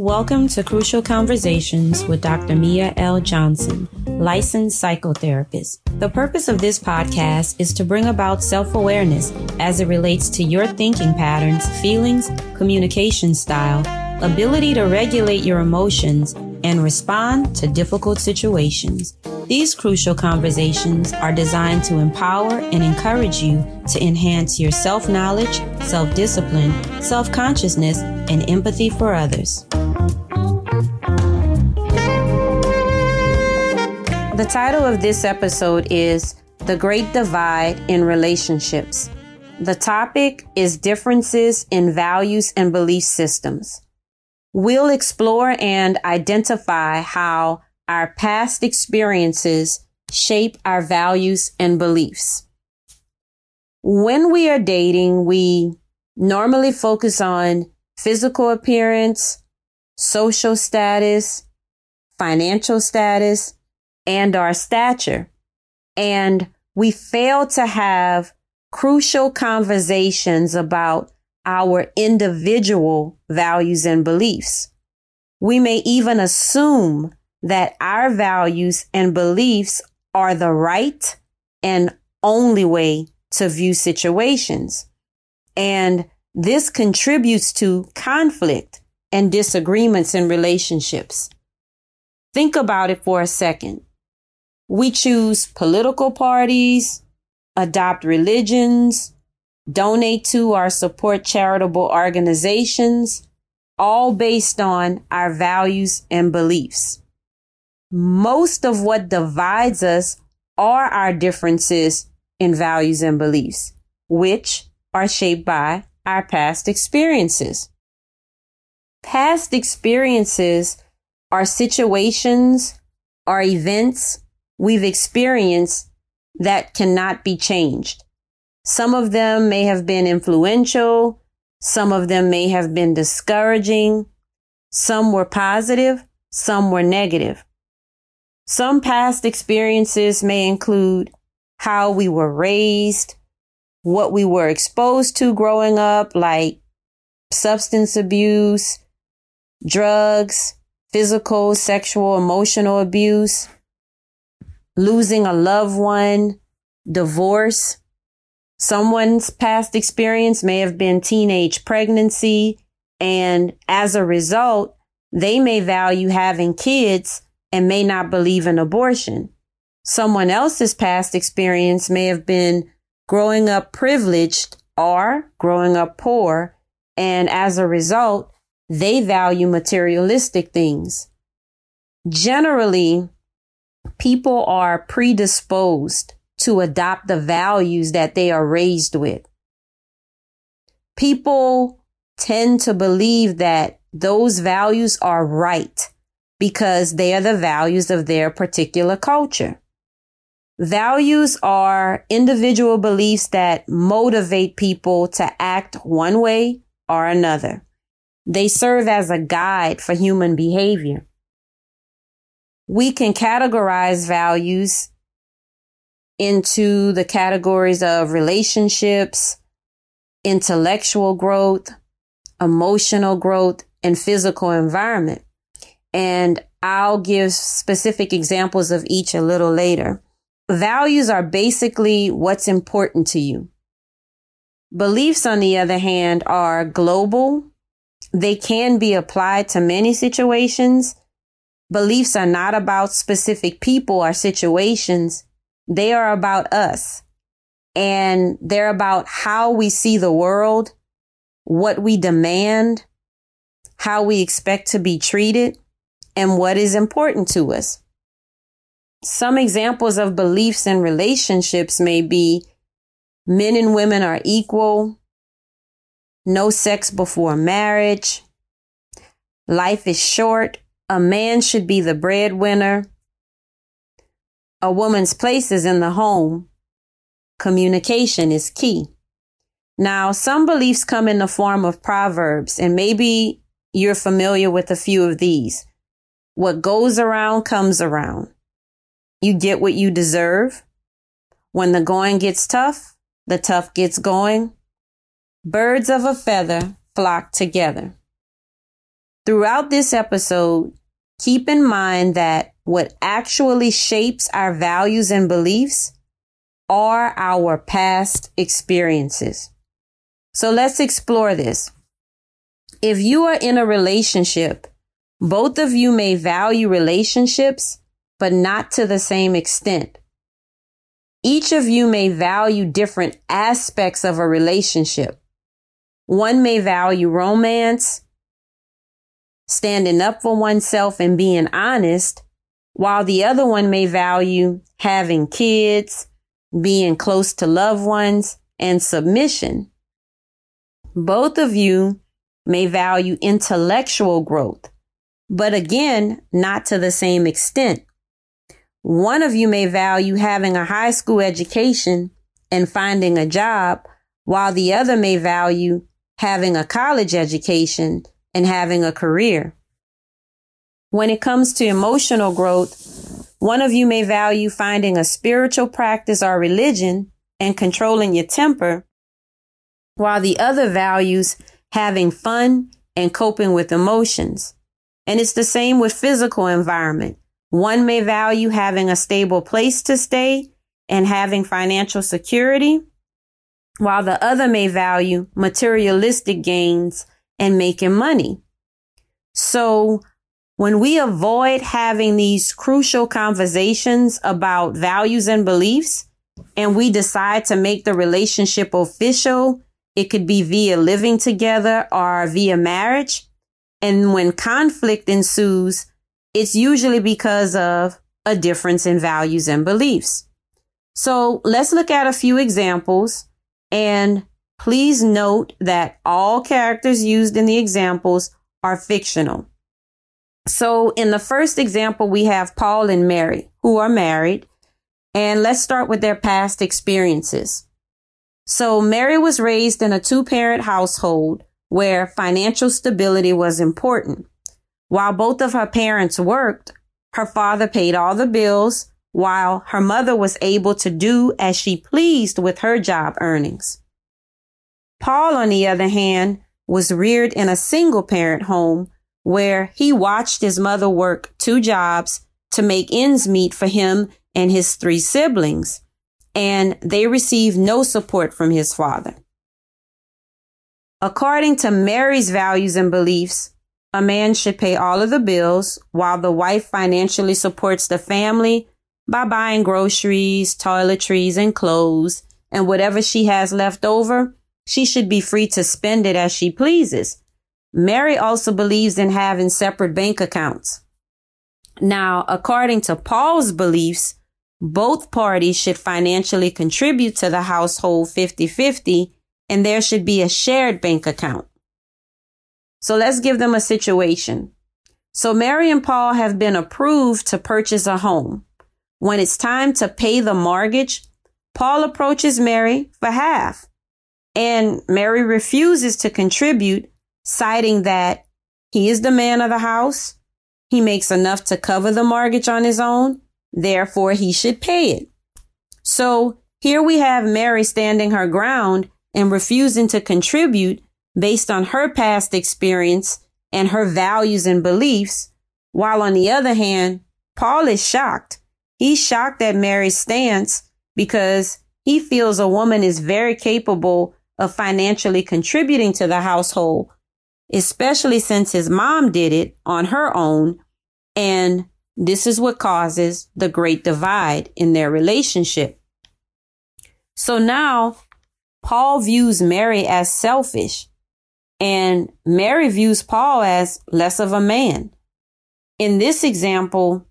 Welcome to Crucial Conversations with Dr. Mia L. Johnson, licensed psychotherapist. The purpose of this podcast is to bring about self awareness as it relates to your thinking patterns, feelings, communication style, ability to regulate your emotions, and respond to difficult situations. These crucial conversations are designed to empower and encourage you to enhance your self knowledge, self discipline, self consciousness, and empathy for others. The title of this episode is The Great Divide in Relationships. The topic is differences in values and belief systems. We'll explore and identify how our past experiences shape our values and beliefs. When we are dating, we normally focus on physical appearance, social status, financial status, and our stature. And we fail to have crucial conversations about our individual values and beliefs. We may even assume that our values and beliefs are the right and only way to view situations. And this contributes to conflict and disagreements in relationships. Think about it for a second. We choose political parties, adopt religions, donate to or support charitable organizations, all based on our values and beliefs. Most of what divides us are our differences in values and beliefs, which are shaped by our past experiences. Past experiences are situations or events we've experienced that cannot be changed. Some of them may have been influential. Some of them may have been discouraging. Some were positive. Some were negative. Some past experiences may include how we were raised, what we were exposed to growing up, like substance abuse, drugs, physical, sexual, emotional abuse, losing a loved one, divorce. Someone's past experience may have been teenage pregnancy. And as a result, they may value having kids and may not believe in abortion. Someone else's past experience may have been growing up privileged or growing up poor. And as a result, they value materialistic things. Generally, people are predisposed to adopt the values that they are raised with. People tend to believe that those values are right because they are the values of their particular culture. Values are individual beliefs that motivate people to act one way or another. They serve as a guide for human behavior. We can categorize values into the categories of relationships, intellectual growth, emotional growth, and physical environment. And I'll give specific examples of each a little later. Values are basically what's important to you. Beliefs, on the other hand, are global. They can be applied to many situations. Beliefs are not about specific people or situations. They are about us and they're about how we see the world, what we demand, how we expect to be treated, and what is important to us. Some examples of beliefs and relationships may be men and women are equal, no sex before marriage, life is short, a man should be the breadwinner, a woman's place is in the home. Communication is key. Now, some beliefs come in the form of proverbs, and maybe you're familiar with a few of these. What goes around comes around. You get what you deserve. When the going gets tough, the tough gets going. Birds of a feather flock together. Throughout this episode, keep in mind that what actually shapes our values and beliefs are our past experiences. So let's explore this. If you are in a relationship, both of you may value relationships, but not to the same extent. Each of you may value different aspects of a relationship. One may value romance, standing up for oneself and being honest, while the other one may value having kids, being close to loved ones, and submission. Both of you may value intellectual growth, but again, not to the same extent. One of you may value having a high school education and finding a job, while the other may value having a college education and having a career. When it comes to emotional growth, one of you may value finding a spiritual practice or religion and controlling your temper, while the other values having fun and coping with emotions. And it's the same with physical environment. One may value having a stable place to stay and having financial security, while the other may value materialistic gains and making money. So when we avoid having these crucial conversations about values and beliefs, and we decide to make the relationship official, it could be via living together or via marriage. And when conflict ensues, it's usually because of a difference in values and beliefs. So let's look at a few examples and please note that all characters used in the examples are fictional. So in the first example, we have Paul and Mary who are married and let's start with their past experiences. So Mary was raised in a two parent household where financial stability was important. While both of her parents worked, her father paid all the bills while her mother was able to do as she pleased with her job earnings. Paul, on the other hand, was reared in a single parent home where he watched his mother work two jobs to make ends meet for him and his three siblings, and they received no support from his father. According to Mary's values and beliefs, a man should pay all of the bills while the wife financially supports the family by buying groceries, toiletries, and clothes, and whatever she has left over, she should be free to spend it as she pleases. Mary also believes in having separate bank accounts. Now, according to Paul's beliefs, both parties should financially contribute to the household 50-50 and there should be a shared bank account. So let's give them a situation. So Mary and Paul have been approved to purchase a home. When it's time to pay the mortgage, Paul approaches Mary for half and Mary refuses to contribute, citing that he is the man of the house. He makes enough to cover the mortgage on his own. Therefore, he should pay it. So here we have Mary standing her ground and refusing to contribute based on her past experience and her values and beliefs, while on the other hand, Paul is shocked. He's shocked at Mary's stance because he feels a woman is very capable of financially contributing to the household, especially since his mom did it on her own. And this is what causes the great divide in their relationship. So now Paul views Mary as selfish and Mary views Paul as less of a man. In this example,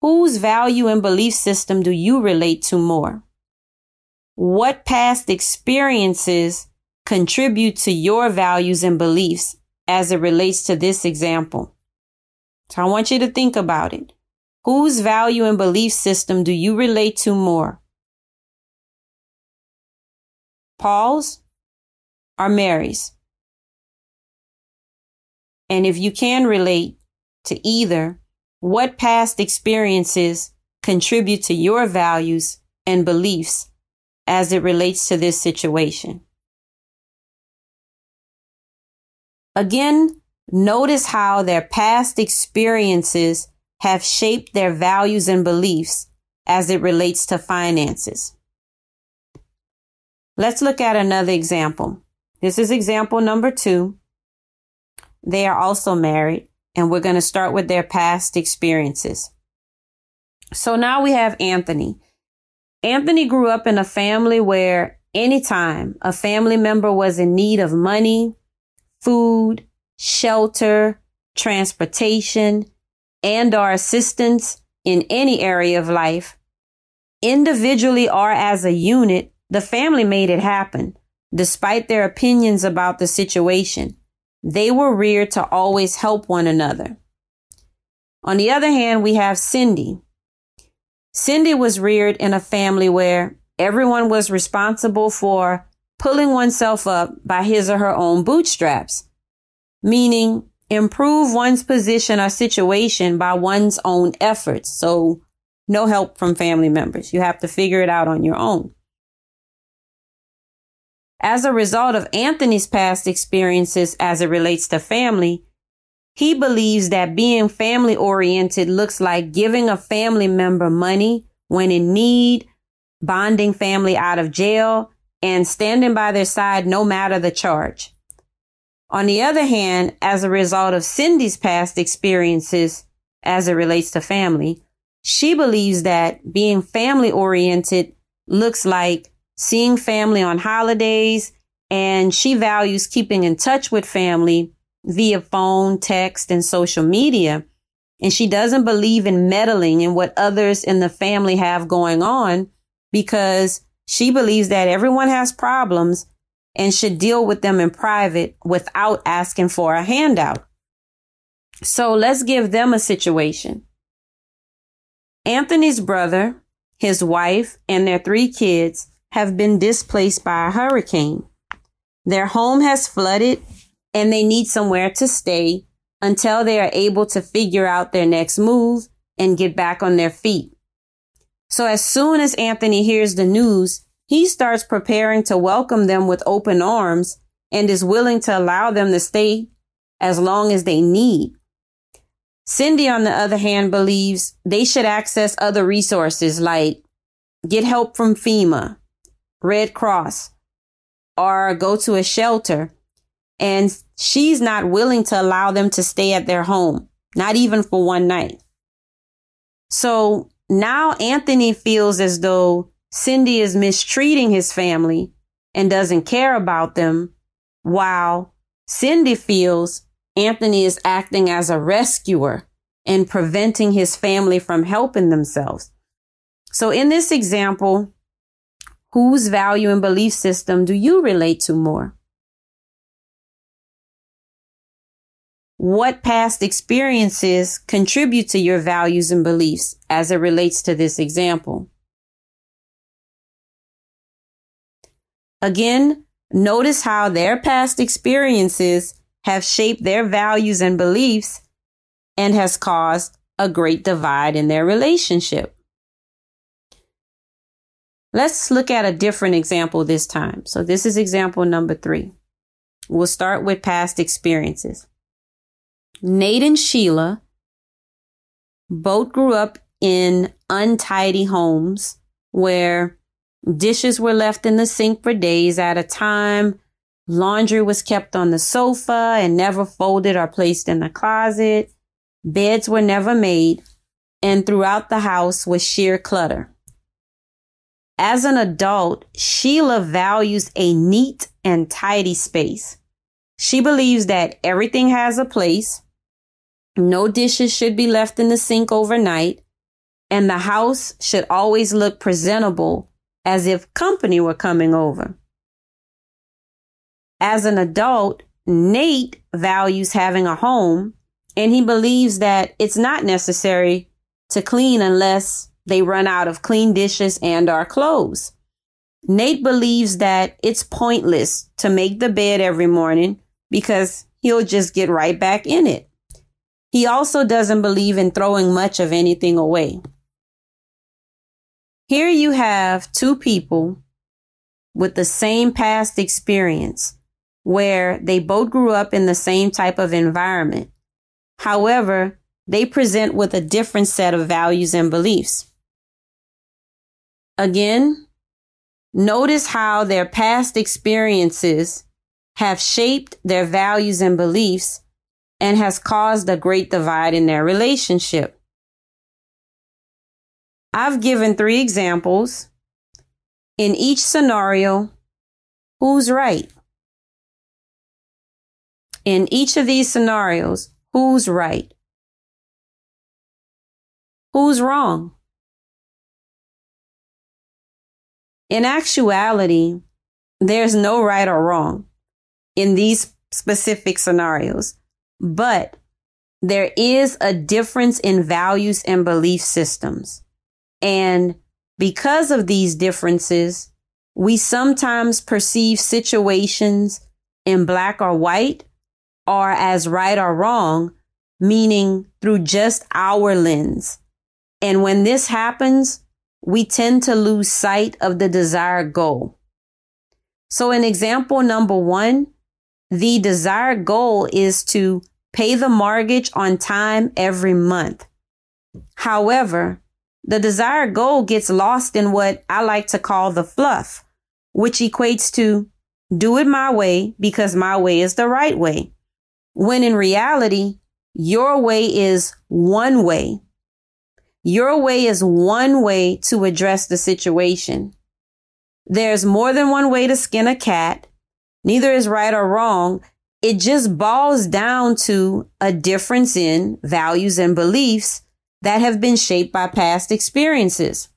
whose value and belief system do you relate to more? What past experiences contribute to your values and beliefs as it relates to this example? So I want you to think about it. Whose value and belief system do you relate to more? Paul's or Mary's? And if you can relate to either, what past experiences contribute to your values and beliefs as it relates to this situation? Again, notice how their past experiences have shaped their values and beliefs as it relates to finances. Let's look at another example. This is example number two. They are also married, and we're going to start with their past experiences. So now we have Anthony. Anthony grew up in a family where anytime a family member was in need of money, food, shelter, transportation, and or assistance in any area of life, individually or as a unit, the family made it happen. Despite their opinions about the situation, they were reared to always help one another. On the other hand, we have Cindy. Cindy was reared in a family where everyone was responsible for pulling oneself up by his or her own bootstraps, meaning improve one's position or situation by one's own efforts. So no help from family members. You have to figure it out on your own. As a result of Anthony's past experiences as it relates to family, he believes that being family oriented looks like giving a family member money when in need, bonding family out of jail, and standing by their side no matter the charge. On the other hand, as a result of Cindy's past experiences as it relates to family, she believes that being family oriented looks like seeing family on holidays and she values keeping in touch with family via phone, text, and social media. And she doesn't believe in meddling in what others in the family have going on because she believes that everyone has problems and should deal with them in private without asking for a handout. So let's give them a situation. Anthony's brother, his wife, and their three kids have been displaced by a hurricane. Their home has flooded and they need somewhere to stay until they are able to figure out their next move and get back on their feet. So as soon as Anthony hears the news, he starts preparing to welcome them with open arms and is willing to allow them to stay as long as they need. Cindy, on the other hand, believes they should access other resources like get help from FEMA, Red Cross, or go to a shelter. And she's not willing to allow them to stay at their home, not even for one night. So now Anthony feels as though Cindy is mistreating his family and doesn't care about them, while Cindy feels Anthony is acting as a rescuer and preventing his family from helping themselves. So in this example, whose value and belief system do you relate to more? What past experiences contribute to your values and beliefs as it relates to this example? Again, notice how their past experiences have shaped their values and beliefs and has caused a great divide in their relationship. Let's look at a different example this time. So this is example number three. We'll start with past experiences. Nate and Sheila both grew up in untidy homes where dishes were left in the sink for days at a time. Laundry was kept on the sofa and never folded or placed in the closet. Beds were never made. And throughout the house was sheer clutter. As an adult, Sheila values a neat and tidy space. She believes that everything has a place no dishes should be left in the sink overnight, and the house should always look presentable as if company were coming over. As an adult, Nate values having a home and he believes that it's not necessary to clean unless they run out of clean dishes and our clothes. Nate believes that it's pointless to make the bed every morning because he'll just get right back in it. He also doesn't believe in throwing much of anything away. Here you have two people with the same past experience, where they both grew up in the same type of environment. However, they present with a different set of values and beliefs. Again, notice how their past experiences have shaped their values and beliefs and has caused a great divide in their relationship. I've given three examples. In each scenario, who's right? In each of these scenarios, who's right? Who's wrong? In actuality, there's no right or wrong in these specific scenarios, but there is a difference in values and belief systems. And because of these differences, we sometimes perceive situations in black or white or as right or wrong, meaning through just our lens. And when this happens, we tend to lose sight of the desired goal. So in example number one, the desired goal is to pay the mortgage on time every month. However, the desired goal gets lost in what I like to call the fluff, which equates to do it my way because my way is the right way. When in reality, your way is one way your way is one way to address the situation. There's more than one way to skin a cat. Neither is right or wrong. It just boils down to a difference in values and beliefs that have been shaped by past experiences.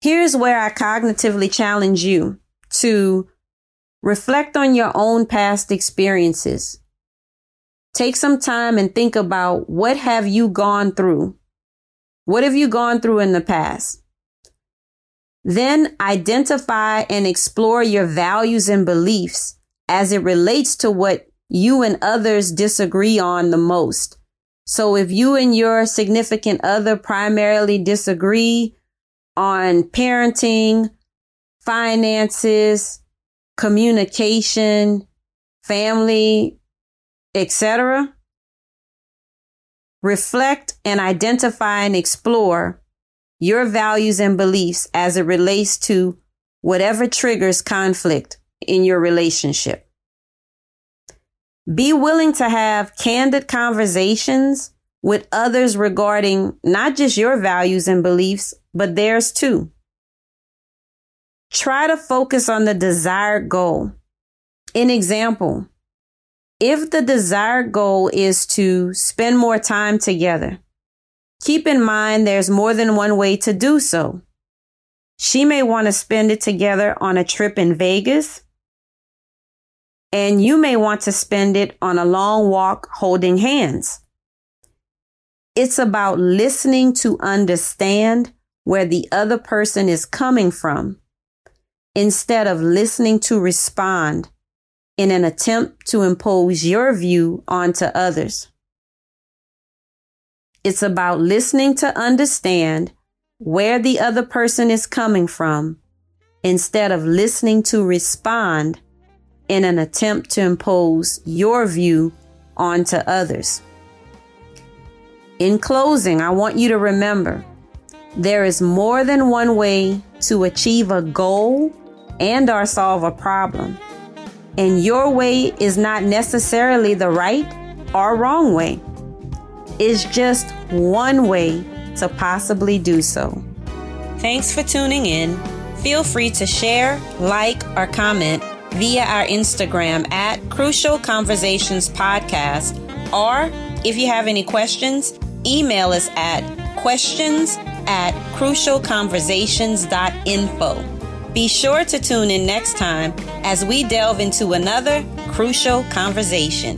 Here's where I cognitively challenge you to reflect on your own past experiences. Take some time and think about what have you gone through what have you gone through in the past? Then identify and explore your values and beliefs as it relates to what you and others disagree on the most. So if you and your significant other primarily disagree on parenting, finances, communication, family, etc., reflect and identify and explore your values and beliefs as it relates to whatever triggers conflict in your relationship. Be willing to have candid conversations with others regarding not just your values and beliefs, but theirs too. Try to focus on the desired goal. An example, if the desired goal is to spend more time together, keep in mind there's more than one way to do so. She may want to spend it together on a trip in Vegas, and you may want to spend it on a long walk holding hands. It's about listening to understand where the other person is coming from instead of listening to respond in an attempt to impose your view onto others. It's about listening to understand where the other person is coming from instead of listening to respond in an attempt to impose your view onto others. In closing, I want you to remember there is more than one way to achieve a goal and or solve a problem. And your way is not necessarily the right or wrong way. It's just one way to possibly do so. Thanks for tuning in. Feel free to share, like, or comment via our Instagram at Crucial Conversations Podcast. Or if you have any questions, email us at questions at crucialconversations.info. Be sure to tune in next time as we delve into another crucial conversation.